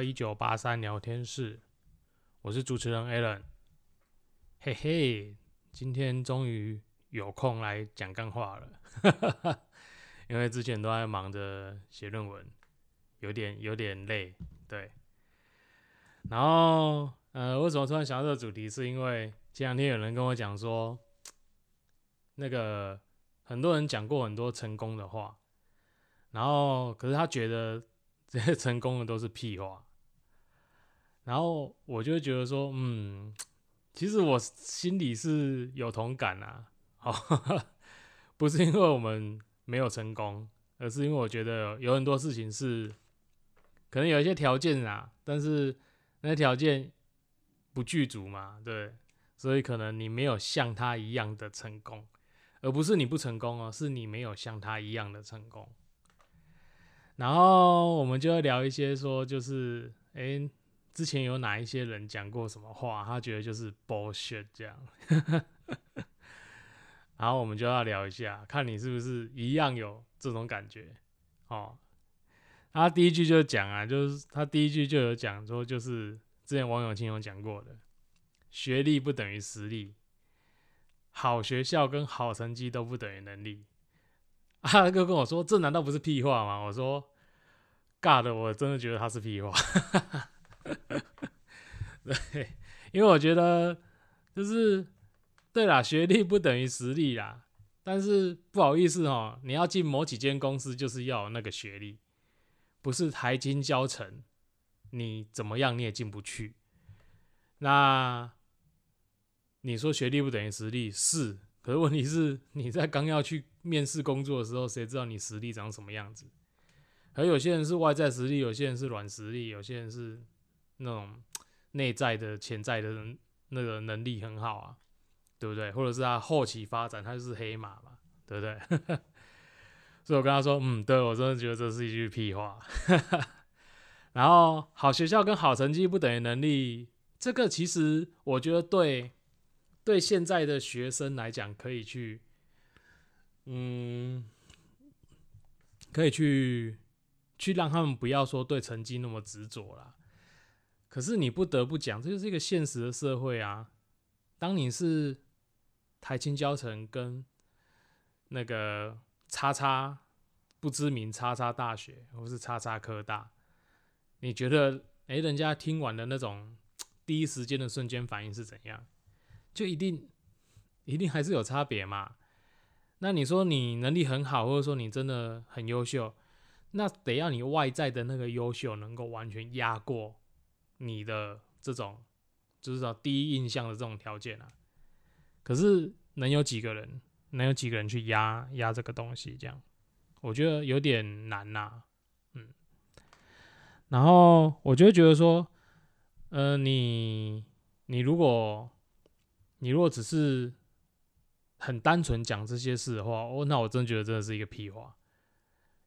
到一九八三聊天室，我是主持人 Alan。嘿嘿，今天终于有空来讲干话了，因为之前都在忙着写论文，有点有点累，对。然后，呃，为什么突然想到这个主题？是因为前两天有人跟我讲说，那个很多人讲过很多成功的话，然后可是他觉得。这些成功的都是屁话，然后我就觉得说，嗯，其实我心里是有同感啊，好，不是因为我们没有成功，而是因为我觉得有很多事情是可能有一些条件啊，但是那些条件不具足嘛，对，所以可能你没有像他一样的成功，而不是你不成功哦，是你没有像他一样的成功。然后我们就会聊一些说，就是哎，之前有哪一些人讲过什么话，他觉得就是 bullshit 这样。然后我们就要聊一下，看你是不是一样有这种感觉哦。他第一句就讲啊，就是他第一句就有讲说，就是之前王永庆有讲过的，学历不等于实力，好学校跟好成绩都不等于能力。他就跟我说：“这难道不是屁话吗？”我说：“尬的，我真的觉得他是屁话。” 对，因为我觉得就是对啦，学历不等于实力啦。但是不好意思哦，你要进某几间公司，就是要那个学历，不是台金教成，你怎么样你也进不去。那你说学历不等于实力是？可是问题是，你在刚要去面试工作的时候，谁知道你实力长什么样子？而有些人是外在实力，有些人是软实力，有些人是那种内在的、潜在的那个能力很好啊，对不对？或者是他后期发展，他就是黑马嘛，对不对？所以我跟他说，嗯，对我真的觉得这是一句屁话。然后，好学校跟好成绩不等于能力，这个其实我觉得对。对现在的学生来讲，可以去，嗯，可以去，去让他们不要说对成绩那么执着啦。可是你不得不讲，这就是一个现实的社会啊。当你是台青教程跟那个叉叉不知名叉叉大学，或是叉叉科大，你觉得，哎，人家听完的那种第一时间的瞬间反应是怎样？就一定一定还是有差别嘛？那你说你能力很好，或者说你真的很优秀，那得要你外在的那个优秀能够完全压过你的这种，就是说第一印象的这种条件啊。可是能有几个人，能有几个人去压压这个东西？这样我觉得有点难呐。嗯，然后我就觉得说，呃，你你如果你如果只是很单纯讲这些事的话，哦，那我真的觉得真的是一个屁话，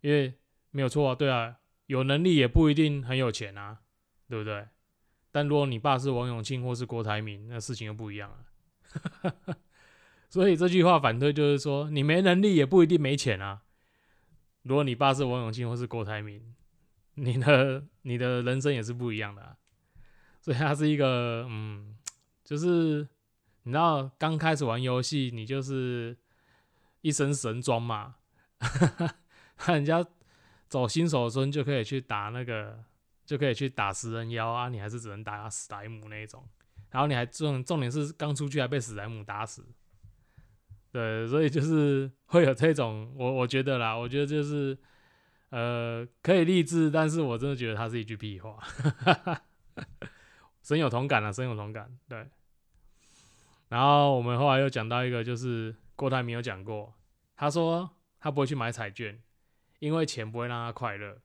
因为没有错啊，对啊，有能力也不一定很有钱啊，对不对？但如果你爸是王永庆或是郭台铭，那事情又不一样了。所以这句话反对就是说，你没能力也不一定没钱啊。如果你爸是王永庆或是郭台铭，你的你的人生也是不一样的。所以他是一个，嗯，就是。你知道刚开始玩游戏，你就是一身神装嘛，那人家走新手村就可以去打那个，就可以去打食人妖啊，你还是只能打史莱姆那一种，然后你还重重点是刚出去还被史莱姆打死，对，所以就是 会有这种，我我觉得啦，我觉得就是呃可以励志，但是我真的觉得它是一句屁话，深有同感啊，深有同感，对。然后我们后来又讲到一个，就是郭台铭有讲过，他说他不会去买彩券，因为钱不会让他快乐，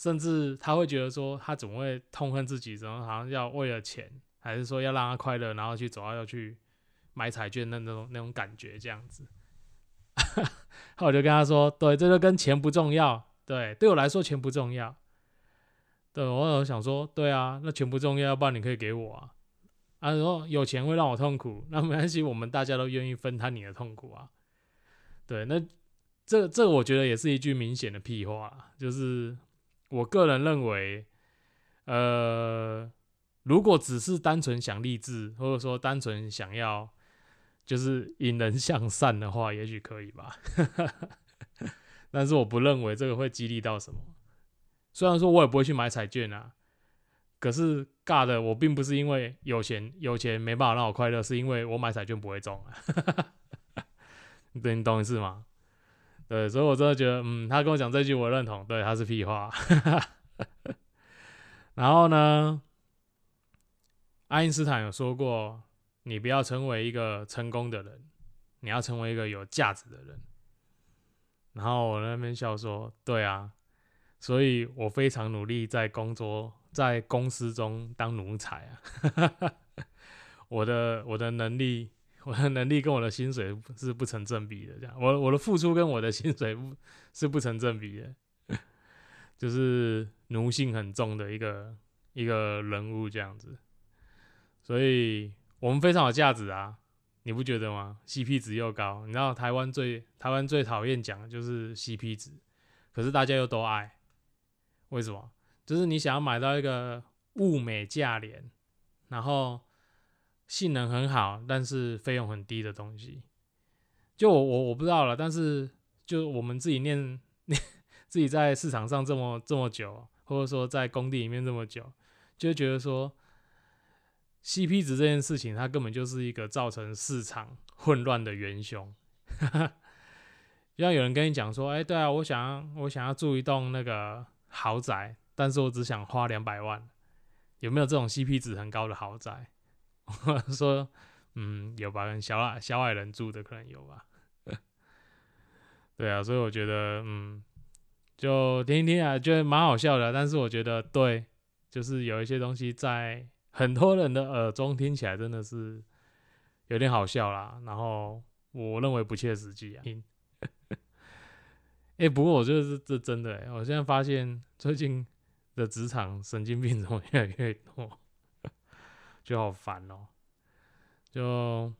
甚至他会觉得说他总会痛恨自己，怎么好像要为了钱，还是说要让他快乐，然后去走到要去买彩券的那种那种感觉这样子。后我就跟他说，对，这个跟钱不重要，对，对我来说钱不重要。对我有想说，对啊，那钱不重要，要不然你可以给我啊。啊，说有钱会让我痛苦，那没关系，我们大家都愿意分摊你的痛苦啊。对，那这这我觉得也是一句明显的屁话，就是我个人认为，呃，如果只是单纯想励志，或者说单纯想要就是引人向善的话，也许可以吧。但是我不认为这个会激励到什么。虽然说我也不会去买彩券啊，可是尬的我并不是因为有钱有钱没办法让我快乐，是因为我买彩券不会中啊。对，你懂意思吗？对，所以我真的觉得，嗯，他跟我讲这句，我认同，对，他是屁话。然后呢，爱因斯坦有说过，你不要成为一个成功的人，你要成为一个有价值的人。然后我那边笑说，对啊，所以我非常努力在工作，在公司中当奴才啊。我的我的能力。我的能力跟我的薪水是不成正比的，这样，我我的付出跟我的薪水是不成正比的，就是奴性很重的一个一个人物这样子，所以我们非常有价值啊，你不觉得吗？CP 值又高，你知道台湾最台湾最讨厌讲的就是 CP 值，可是大家又都爱，为什么？就是你想要买到一个物美价廉，然后。性能很好，但是费用很低的东西，就我我我不知道了。但是就我们自己念念 自己在市场上这么这么久，或者说在工地里面这么久，就觉得说 CP 值这件事情，它根本就是一个造成市场混乱的元凶。就像有人跟你讲说，哎，对啊，我想要我想要住一栋那个豪宅，但是我只想花两百万，有没有这种 CP 值很高的豪宅？我说，嗯，有吧？小矮小矮人住的可能有吧。对啊，所以我觉得，嗯，就听听啊，觉得蛮好笑的。但是我觉得，对，就是有一些东西在很多人的耳中听起来真的是有点好笑啦。然后我认为不切实际啊。哎，不过我觉得是这真的。我现在发现最近的职场神经病怎么越来越多。就好烦哦，就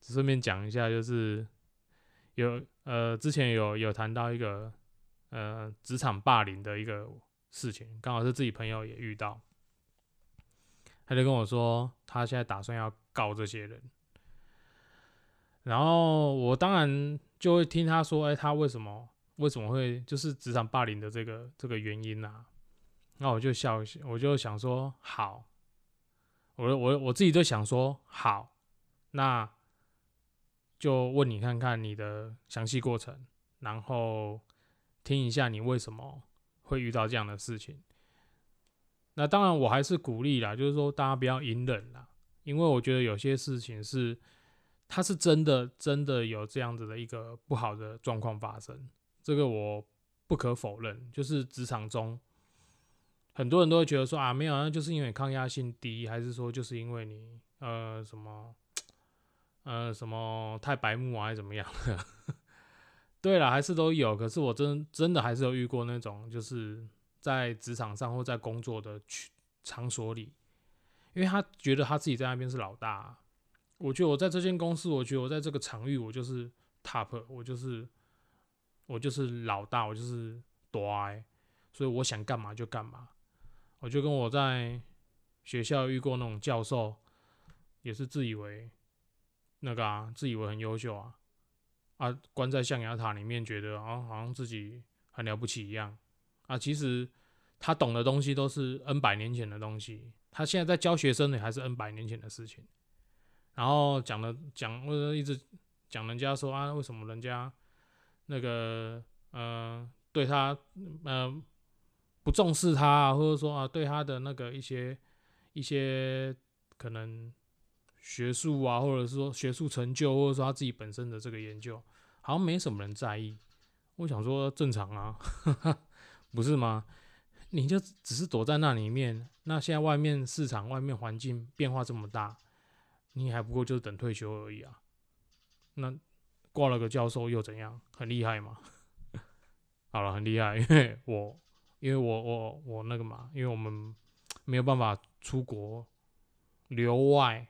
顺便讲一下，就是有呃之前有有谈到一个呃职场霸凌的一个事情，刚好是自己朋友也遇到，他就跟我说他现在打算要告这些人，然后我当然就会听他说，哎，他为什么为什么会就是职场霸凌的这个这个原因啊？那我就笑，我就想说好。我我我自己就想说，好，那就问你看看你的详细过程，然后听一下你为什么会遇到这样的事情。那当然，我还是鼓励啦，就是说大家不要隐忍啦，因为我觉得有些事情是，它是真的真的有这样子的一个不好的状况发生，这个我不可否认，就是职场中。很多人都会觉得说啊，没有，那就是因为抗压性低，还是说就是因为你呃什么呃什么太白目啊，还是怎么样？对了，还是都有。可是我真真的还是有遇过那种，就是在职场上或在工作的去场所里，因为他觉得他自己在那边是老大。我觉得我在这间公司，我觉得我在这个场域，我就是 top，我就是我就是老大，我就是多所以我想干嘛就干嘛。我就跟我在学校遇过那种教授，也是自以为那个啊，自以为很优秀啊，啊，关在象牙塔里面，觉得啊，好像自己很了不起一样啊。其实他懂的东西都是 N 百年前的东西，他现在在教学生的还是 N 百年前的事情。然后讲了讲，或者一直讲人家说啊，为什么人家那个呃对他呃。不重视他，啊或者说啊，对他的那个一些一些可能学术啊，或者是说学术成就，或者说他自己本身的这个研究，好像没什么人在意。我想说正常啊，不是吗？你就只是躲在那里面，那现在外面市场、外面环境变化这么大，你还不过就是等退休而已啊。那挂了个教授又怎样？很厉害吗？好了，很厉害，因 为我。因为我我我那个嘛，因为我们没有办法出国留外，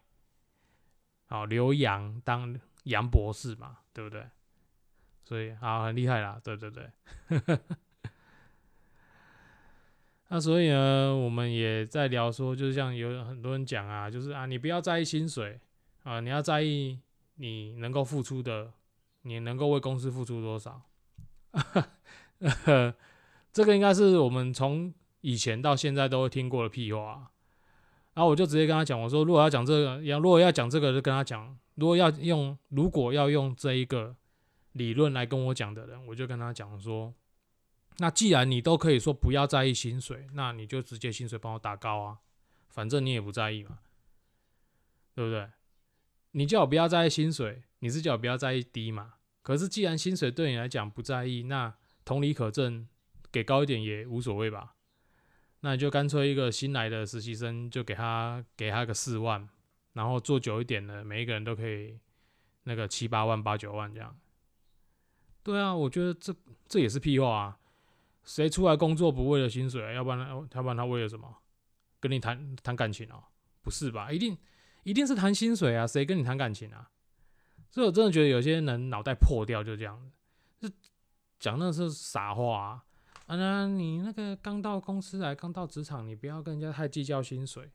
好留洋当洋博士嘛，对不对？所以啊很厉害啦，对对对。那所以呢，我们也在聊说，就是像有很多人讲啊，就是啊，你不要在意薪水啊，你要在意你能够付出的，你能够为公司付出多少。这个应该是我们从以前到现在都会听过的屁话。然后我就直接跟他讲，我说如果要讲这个，要如果要讲这个，就跟他讲，如果要用如果要用这一个理论来跟我讲的人，我就跟他讲说。那既然你都可以说不要在意薪水，那你就直接薪水帮我打高啊，反正你也不在意嘛，对不对？你叫我不要在意薪水，你是叫我不要在意低嘛？可是既然薪水对你来讲不在意，那同理可证，给高一点也无所谓吧？那你就干脆一个新来的实习生就给他给他个四万，然后做久一点的，每一个人都可以那个七八万八九万这样。对啊，我觉得这这也是屁话啊。谁出来工作不为了薪水？要不然，要不然他为了什么？跟你谈谈感情哦？不是吧？一定一定是谈薪水啊！谁跟你谈感情啊？所以我真的觉得有些人脑袋破掉，就这样子，就讲那是傻话啊！啊，那你那个刚到公司来，刚到职场，你不要跟人家太计较薪水。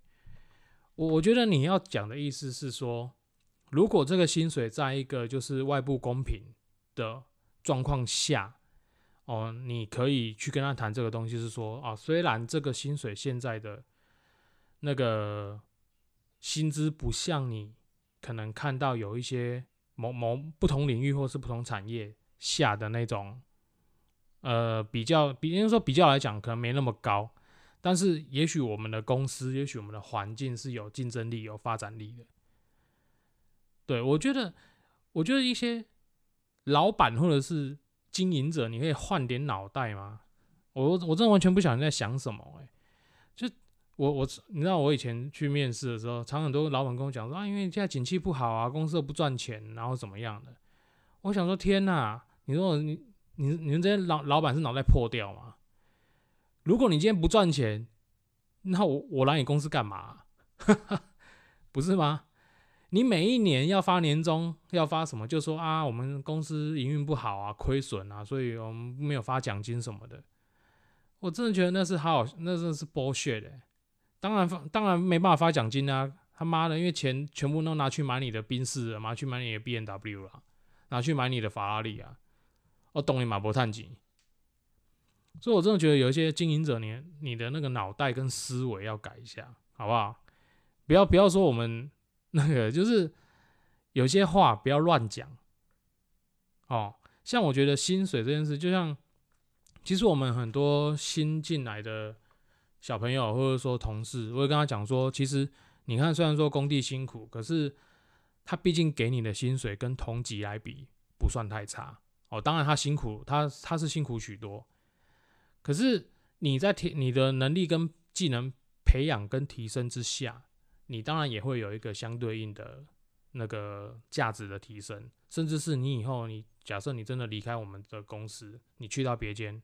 我我觉得你要讲的意思是说，如果这个薪水在一个就是外部公平的状况下。哦，你可以去跟他谈这个东西，是说啊，虽然这个薪水现在的那个薪资不像你可能看到有一些某某不同领域或是不同产业下的那种，呃，比较，比如说比较来讲，可能没那么高，但是也许我们的公司，也许我们的环境是有竞争力、有发展力的。对我觉得，我觉得一些老板或者是。经营者，你可以换点脑袋吗？我我真的完全不晓得你在想什么哎！就我我你知道我以前去面试的时候，常很多老板跟我讲说啊，因为现在景气不好啊，公司不赚钱，然后怎么样的？我想说天哪！你说你你你们这些老老板是脑袋破掉吗？如果你今天不赚钱，那我我来你公司干嘛？不是吗？你每一年要发年终，要发什么？就说啊，我们公司营运不好啊，亏损啊，所以我们没有发奖金什么的。我真的觉得那是好，那真的是剥削的。当然发，当然没办法发奖金啊！他妈的，因为钱全部都拿去买你的宾士了，拿去买你的 B N W 了，拿去买你的法拉利啊！我懂你马博探吉。所以我真的觉得有一些经营者，你你的那个脑袋跟思维要改一下，好不好？不要不要说我们。那个就是有些话不要乱讲哦。像我觉得薪水这件事，就像其实我们很多新进来的小朋友或者说同事，我会跟他讲说，其实你看，虽然说工地辛苦，可是他毕竟给你的薪水跟同级来比不算太差哦。当然他辛苦，他他是辛苦许多，可是你在提你的能力跟技能培养跟提升之下。你当然也会有一个相对应的那个价值的提升，甚至是你以后你假设你真的离开我们的公司，你去到别间，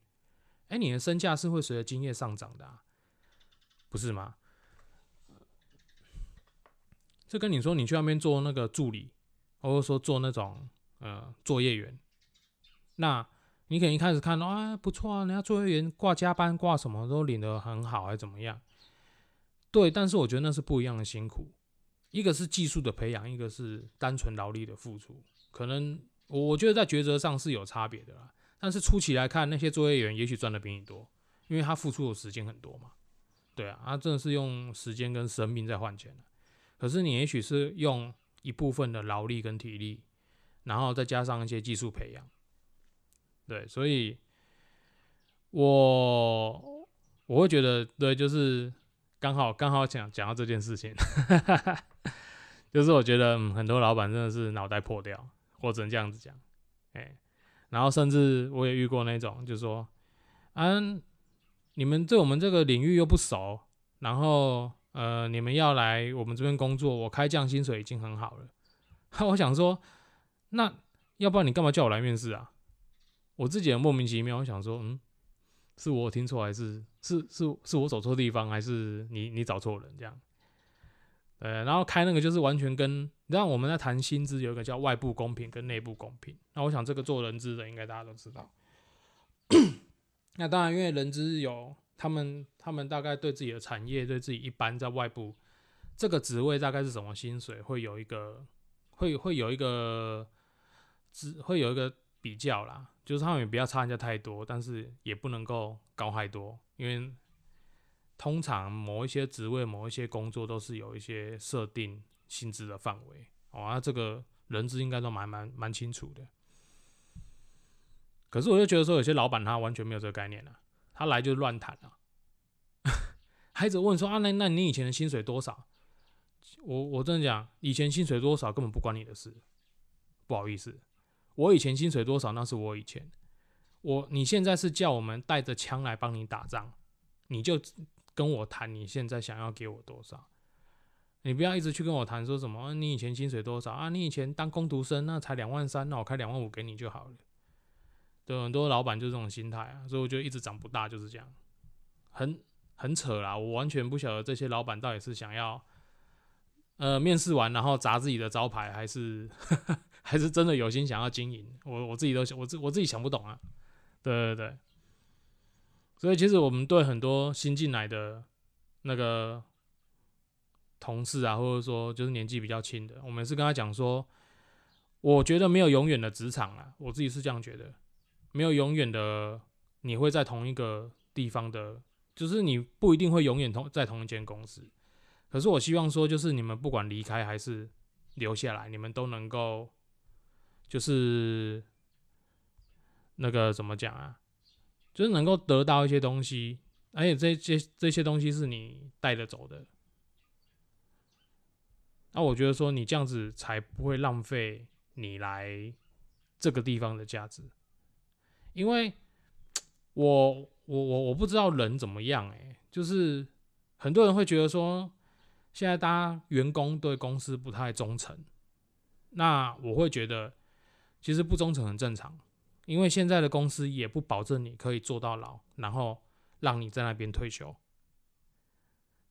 哎，你的身价是会随着经验上涨的，不是吗？这跟你说，你去那边做那个助理，或者说做那种呃作业员，那你可能一开始看到啊不错啊，人家作业员挂加班挂什么都领得很好，还是怎么样？对，但是我觉得那是不一样的辛苦，一个是技术的培养，一个是单纯劳力的付出，可能我觉得在抉择上是有差别的啦。但是初期来看，那些作业员也许赚的比你多，因为他付出的时间很多嘛。对啊，他真的是用时间跟生命在换钱可是你也许是用一部分的劳力跟体力，然后再加上一些技术培养。对，所以我我会觉得，对，就是。刚好刚好讲讲到这件事情，就是我觉得嗯很多老板真的是脑袋破掉，或者这样子讲，哎，然后甚至我也遇过那种，就是说，嗯，你们对我们这个领域又不熟，然后呃，你们要来我们这边工作，我开降薪水已经很好了。我想说，那要不然你干嘛叫我来面试啊？我自己也莫名其妙，我想说，嗯。是我听错还是是是是我走错地方，还是你你找错人这样？呃，然后开那个就是完全跟，你知道我们在谈薪资有一个叫外部公平跟内部公平。那我想这个做人资的应该大家都知道。那当然，因为人资有他们他们大概对自己的产业，对自己一般在外部这个职位大概是什么薪水，会有一个会会有一个只会有一个比较啦，就是他们也不要差人家太多，但是也不能够高太多，因为通常某一些职位、某一些工作都是有一些设定薪资的范围哦，那这个人资应该都蛮蛮蛮清楚的。可是我就觉得说，有些老板他完全没有这个概念了，他来就乱谈了。孩子问说啊，那那你以前的薪水多少？我我真的讲，以前薪水多少根本不关你的事。不好意思，我以前薪水多少那是我以前。我你现在是叫我们带着枪来帮你打仗，你就跟我谈你现在想要给我多少。你不要一直去跟我谈说什么，你以前薪水多少啊？你以前当工读生那才两万三，那我开两万五给你就好了。对，很多老板就是这种心态啊，所以我觉得一直长不大就是这样，很很扯啦。我完全不晓得这些老板到底是想要，呃，面试完然后砸自己的招牌，还是还是真的有心想要经营。我我自己都想，我自我自己想不懂啊。对对对，所以其实我们对很多新进来的那个同事啊，或者说就是年纪比较轻的，我们是跟他讲说，我觉得没有永远的职场啊，我自己是这样觉得。没有永远的，你会在同一个地方的，就是你不一定会永远同在同一间公司。可是我希望说，就是你们不管离开还是留下来，你们都能够，就是那个怎么讲啊？就是能够得到一些东西，而且这些这些东西是你带着走的。那我觉得说，你这样子才不会浪费你来这个地方的价值。因为我我我我不知道人怎么样哎，就是很多人会觉得说，现在大家员工对公司不太忠诚，那我会觉得其实不忠诚很正常，因为现在的公司也不保证你可以做到老，然后让你在那边退休，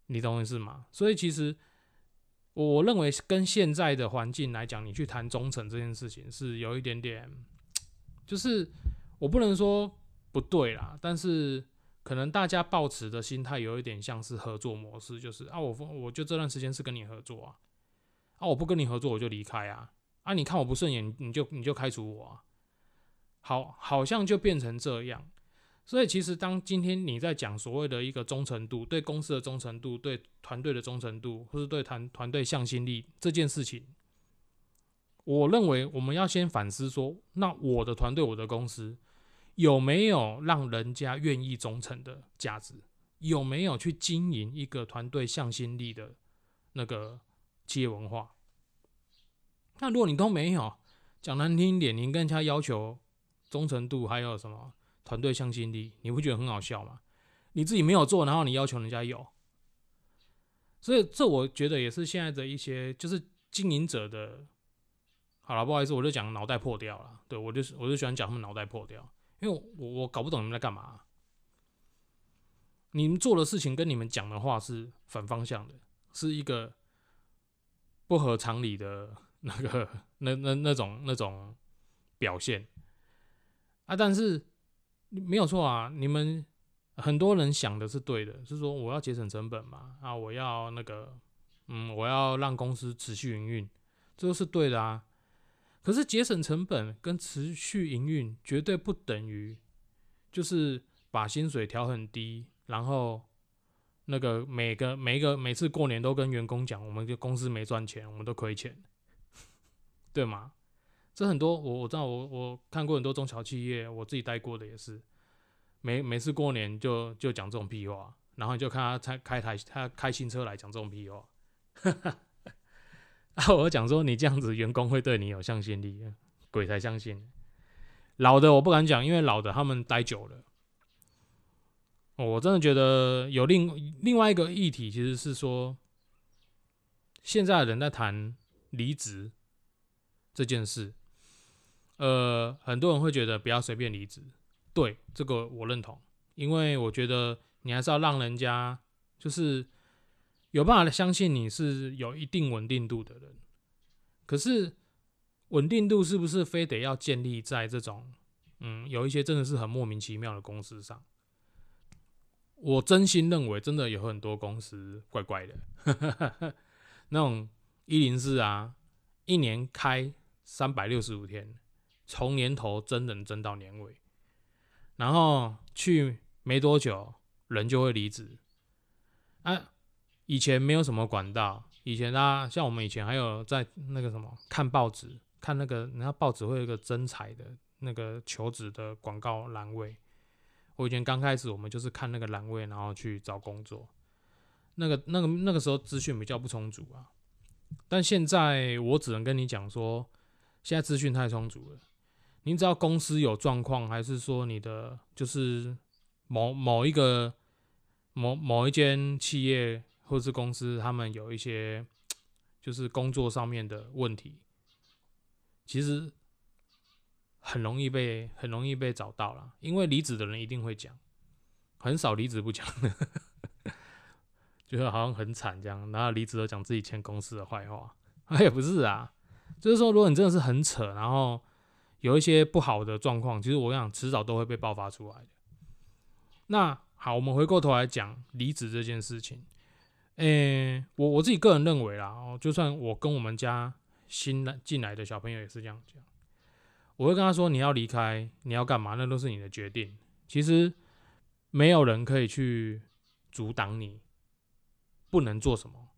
你懂我意思吗？所以其实我认为跟现在的环境来讲，你去谈忠诚这件事情是有一点点，就是。我不能说不对啦，但是可能大家抱持的心态有一点像是合作模式，就是啊，我我就这段时间是跟你合作啊，啊，我不跟你合作我就离开啊，啊，你看我不顺眼，你就你就开除我啊，好，好像就变成这样。所以其实当今天你在讲所谓的一个忠诚度，对公司的忠诚度，对团队的忠诚度，或是对团团队向心力这件事情，我认为我们要先反思说，那我的团队，我的公司。有没有让人家愿意忠诚的价值？有没有去经营一个团队向心力的那个企业文化？那如果你都没有，讲难听一点，你跟人家要求忠诚度，还有什么团队向心力，你不觉得很好笑吗？你自己没有做，然后你要求人家有，所以这我觉得也是现在的一些就是经营者的。好了，不好意思，我就讲脑袋破掉了。对我就是我就喜欢讲他们脑袋破掉。因为我我搞不懂你们在干嘛，你们做的事情跟你们讲的话是反方向的，是一个不合常理的那个那那那种那种表现啊！但是没有错啊，你们很多人想的是对的，是说我要节省成本嘛啊，我要那个嗯，我要让公司持续营运，这都是对的啊。可是节省成本跟持续营运绝对不等于，就是把薪水调很低，然后那个每个每一个每次过年都跟员工讲，我们的公司没赚钱，我们都亏钱，对吗？这很多我我知道，我我看过很多中小企业，我自己待过的也是，每每次过年就就讲这种屁话，然后就看他开开台他开新车来讲这种屁话。啊！我讲说你这样子，员工会对你有向心力，鬼才相信。老的我不敢讲，因为老的他们待久了。我真的觉得有另另外一个议题，其实是说，现在的人在谈离职这件事。呃，很多人会觉得不要随便离职，对这个我认同，因为我觉得你还是要让人家就是。有办法相信你是有一定稳定度的人，可是稳定度是不是非得要建立在这种嗯有一些真的是很莫名其妙的公司上？我真心认为，真的有很多公司怪怪的，那种一零四啊，一年开三百六十五天，从年头真人真到年尾，然后去没多久，人就会离职。啊，以前没有什么管道，以前啊，像我们以前还有在那个什么看报纸，看那个，然后报纸会有一个真彩的那个求职的广告栏位。我以前刚开始，我们就是看那个栏位，然后去找工作。那个、那个、那个时候资讯比较不充足啊。但现在我只能跟你讲说，现在资讯太充足了。你只要公司有状况，还是说你的就是某某一个某某一间企业或是公司，他们有一些就是工作上面的问题，其实。很容易被很容易被找到了，因为离职的人一定会讲，很少离职不讲的，觉得好像很惨这样，然后离职都讲自己前公司的坏话，哎也不是啊，就是说如果你真的是很扯，然后有一些不好的状况，其实我想迟早都会被爆发出来的。那好，我们回过头来讲离职这件事情，诶，我我自己个人认为啦，哦，就算我跟我们家新来进来的小朋友也是这样讲。我会跟他说：“你要离开，你要干嘛？那都是你的决定。其实没有人可以去阻挡你，不能做什么，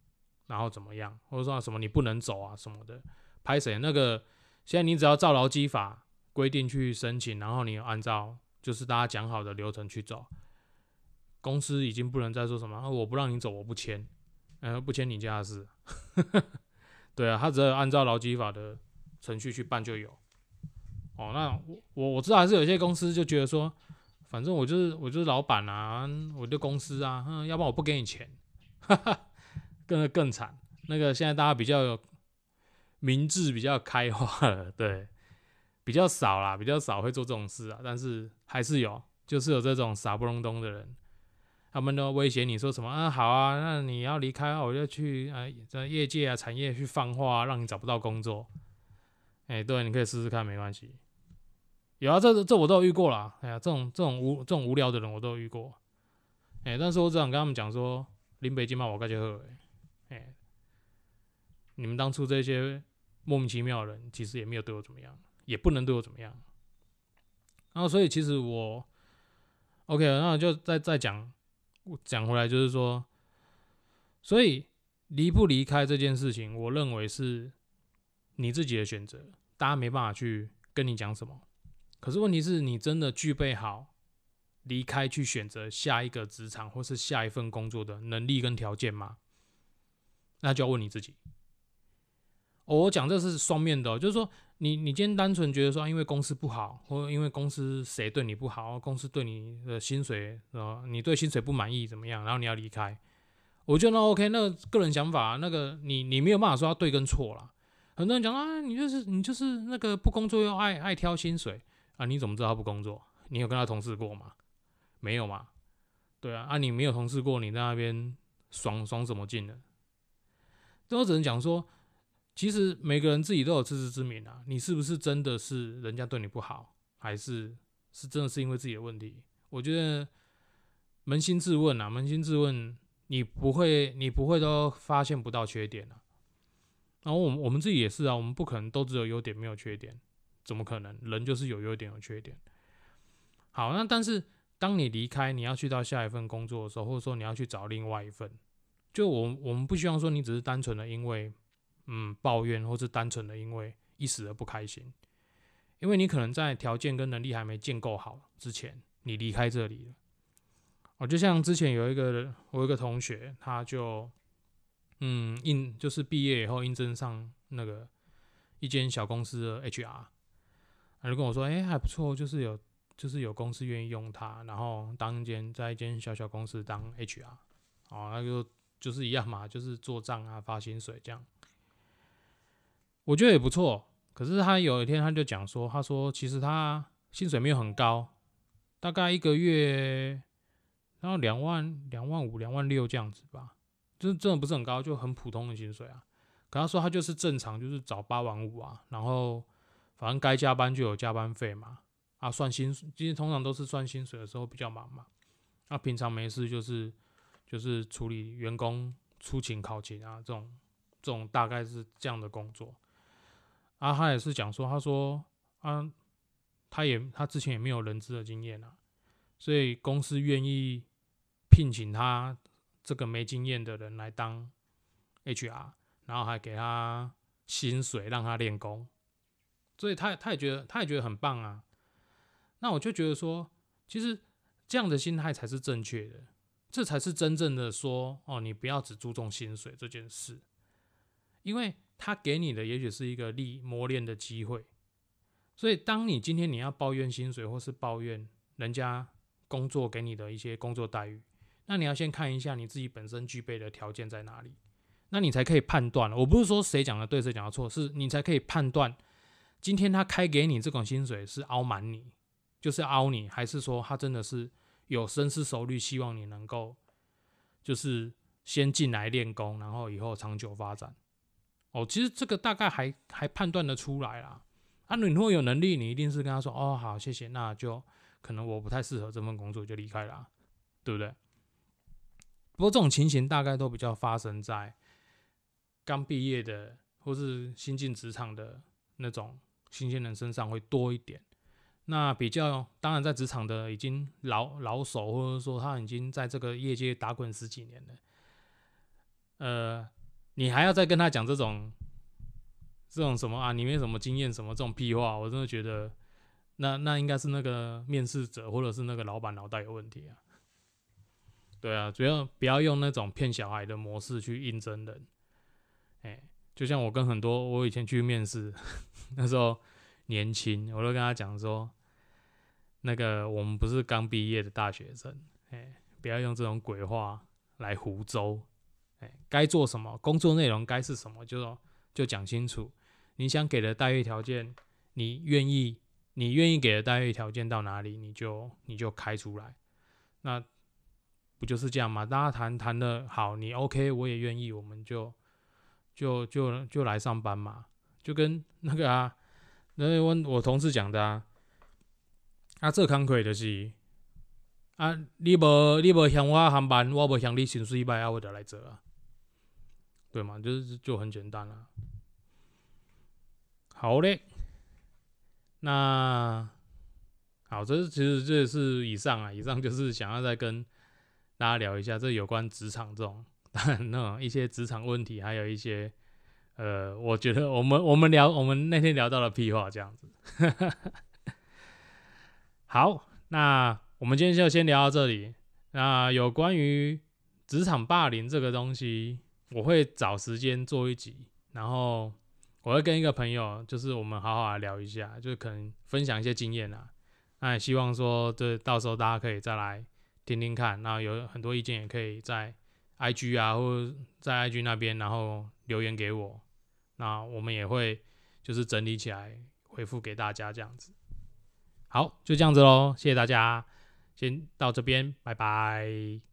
然后怎么样，或者说什么你不能走啊什么的。拍谁？那个现在你只要照劳基法规定去申请，然后你按照就是大家讲好的流程去走，公司已经不能再说什么我不让你走，我不签，呃，不签你家的事。对啊，他只要按照劳基法的程序去办就有。”哦，那我我我知道还是有些公司就觉得说，反正我就是我就是老板啊，我的公司啊，嗯，要不然我不给你钱，哈哈，更更惨。那个现在大家比较明智，比较开化了，对，比较少啦，比较少会做这种事啊，但是还是有，就是有这种傻不隆咚的人，他们都威胁你说什么啊，好啊，那你要离开，我就去啊在业界啊产业去放话，让你找不到工作。哎，对，你可以试试看，没关系。有啊，这这我都有遇过啦。哎呀，这种这种无这种无聊的人我都遇过。哎，但是我只想跟他们讲说，林北京嘛，我感觉喝。哎，你们当初这些莫名其妙的人，其实也没有对我怎么样，也不能对我怎么样。然后，所以其实我，OK，那就再再讲讲回来，就是说，所以离不离开这件事情，我认为是你自己的选择，大家没办法去跟你讲什么。可是问题是你真的具备好离开去选择下一个职场或是下一份工作的能力跟条件吗？那就要问你自己。我讲这是双面的，就是说你你今天单纯觉得说因为公司不好，或因为公司谁对你不好，公司对你的薪水呃你对薪水不满意怎么样，然后你要离开，我觉得那 OK，那个人想法那个你你没有办法说对跟错了。很多人讲啊，你就是你就是那个不工作又爱爱挑薪水。啊，你怎么知道他不工作？你有跟他同事过吗？没有嘛？对啊，啊，你没有同事过，你在那边爽爽什么劲呢？这我只能讲说，其实每个人自己都有自知之明啊。你是不是真的是人家对你不好，还是是真的是因为自己的问题？我觉得扪心自问啊，扪心自问，你不会，你不会都发现不到缺点啊。然后我们我们自己也是啊，我们不可能都只有优点没有缺点。怎么可能？人就是有优点有缺点。好，那但是当你离开，你要去到下一份工作的时候，或者说你要去找另外一份，就我我们不希望说你只是单纯的因为嗯抱怨，或是单纯的因为一时的不开心，因为你可能在条件跟能力还没建构好之前，你离开这里了。哦，就像之前有一个我有一个同学，他就嗯应就是毕业以后应征上那个一间小公司的 HR。他就跟我说：“哎，还不错，就是有，就是有公司愿意用他，然后当一间在一间小小公司当 HR，哦，那就就是一样嘛，就是做账啊，发薪水这样。我觉得也不错。可是他有一天他就讲说，他说其实他薪水没有很高，大概一个月然后两万、两万五、两万六这样子吧，就是真的不是很高，就很普通的薪水啊。可他说他就是正常，就是找八晚五啊，然后。”反正该加班就有加班费嘛，啊，算薪，水，今天通常都是算薪水的时候比较忙嘛，那平常没事就是就是处理员工出勤考勤啊，这种这种大概是这样的工作。啊，他也是讲说，他说啊，他也他之前也没有人资的经验啊，所以公司愿意聘请他这个没经验的人来当 HR，然后还给他薪水让他练功，所以他他也觉得他也觉得很棒啊。那我就觉得说，其实这样的心态才是正确的，这才是真正的说哦，你不要只注重薪水这件事，因为。他给你的也许是一个历磨练的机会，所以当你今天你要抱怨薪水，或是抱怨人家工作给你的一些工作待遇，那你要先看一下你自己本身具备的条件在哪里，那你才可以判断。我不是说谁讲的对，谁讲的错，是你才可以判断，今天他开给你这种薪水是凹满你，就是凹你，还是说他真的是有深思熟虑，希望你能够就是先进来练功，然后以后长久发展。哦，其实这个大概还还判断得出来啦。啊，你如果有能力，你一定是跟他说：“哦，好，谢谢。”那就可能我不太适合这份工作，就离开了，对不对？不过这种情形大概都比较发生在刚毕业的或是新进职场的那种新鲜人身上会多一点。那比较当然，在职场的已经老老手，或者说他已经在这个业界打滚十几年了，呃。你还要再跟他讲这种，这种什么啊？你没什么经验，什么这种屁话？我真的觉得，那那应该是那个面试者或者是那个老板脑袋有问题啊。对啊，主要不要用那种骗小孩的模式去应征人。哎，就像我跟很多我以前去面试，那时候年轻，我都跟他讲说，那个我们不是刚毕业的大学生，哎，不要用这种鬼话来胡诌。哎，该做什么工作内容该是什么，就就讲清楚。你想给的待遇条件，你愿意，你愿意给的待遇条件到哪里，你就你就开出来。那不就是这样吗？大家谈谈的好，你 OK，我也愿意，我们就就就就来上班嘛。就跟那个啊，那我我同事讲的啊，啊，这康亏的是。啊，你无你无向我航班，我无向你薪水摆，啊，我就来做啊。对嘛，就是就很简单了。好嘞，那好，这是其实这是以上啊，以上就是想要再跟大家聊一下这有关职场这种那种一些职场问题，还有一些呃，我觉得我们我们聊我们那天聊到了屁话这样子。好，那我们今天就先聊到这里。那有关于职场霸凌这个东西。我会找时间做一集，然后我会跟一个朋友，就是我们好好来聊一下，就可能分享一些经验啊。那也希望说，这到时候大家可以再来听听看，那有很多意见也可以在 IG 啊，或者在 IG 那边，然后留言给我，那我们也会就是整理起来回复给大家这样子。好，就这样子喽，谢谢大家，先到这边，拜拜。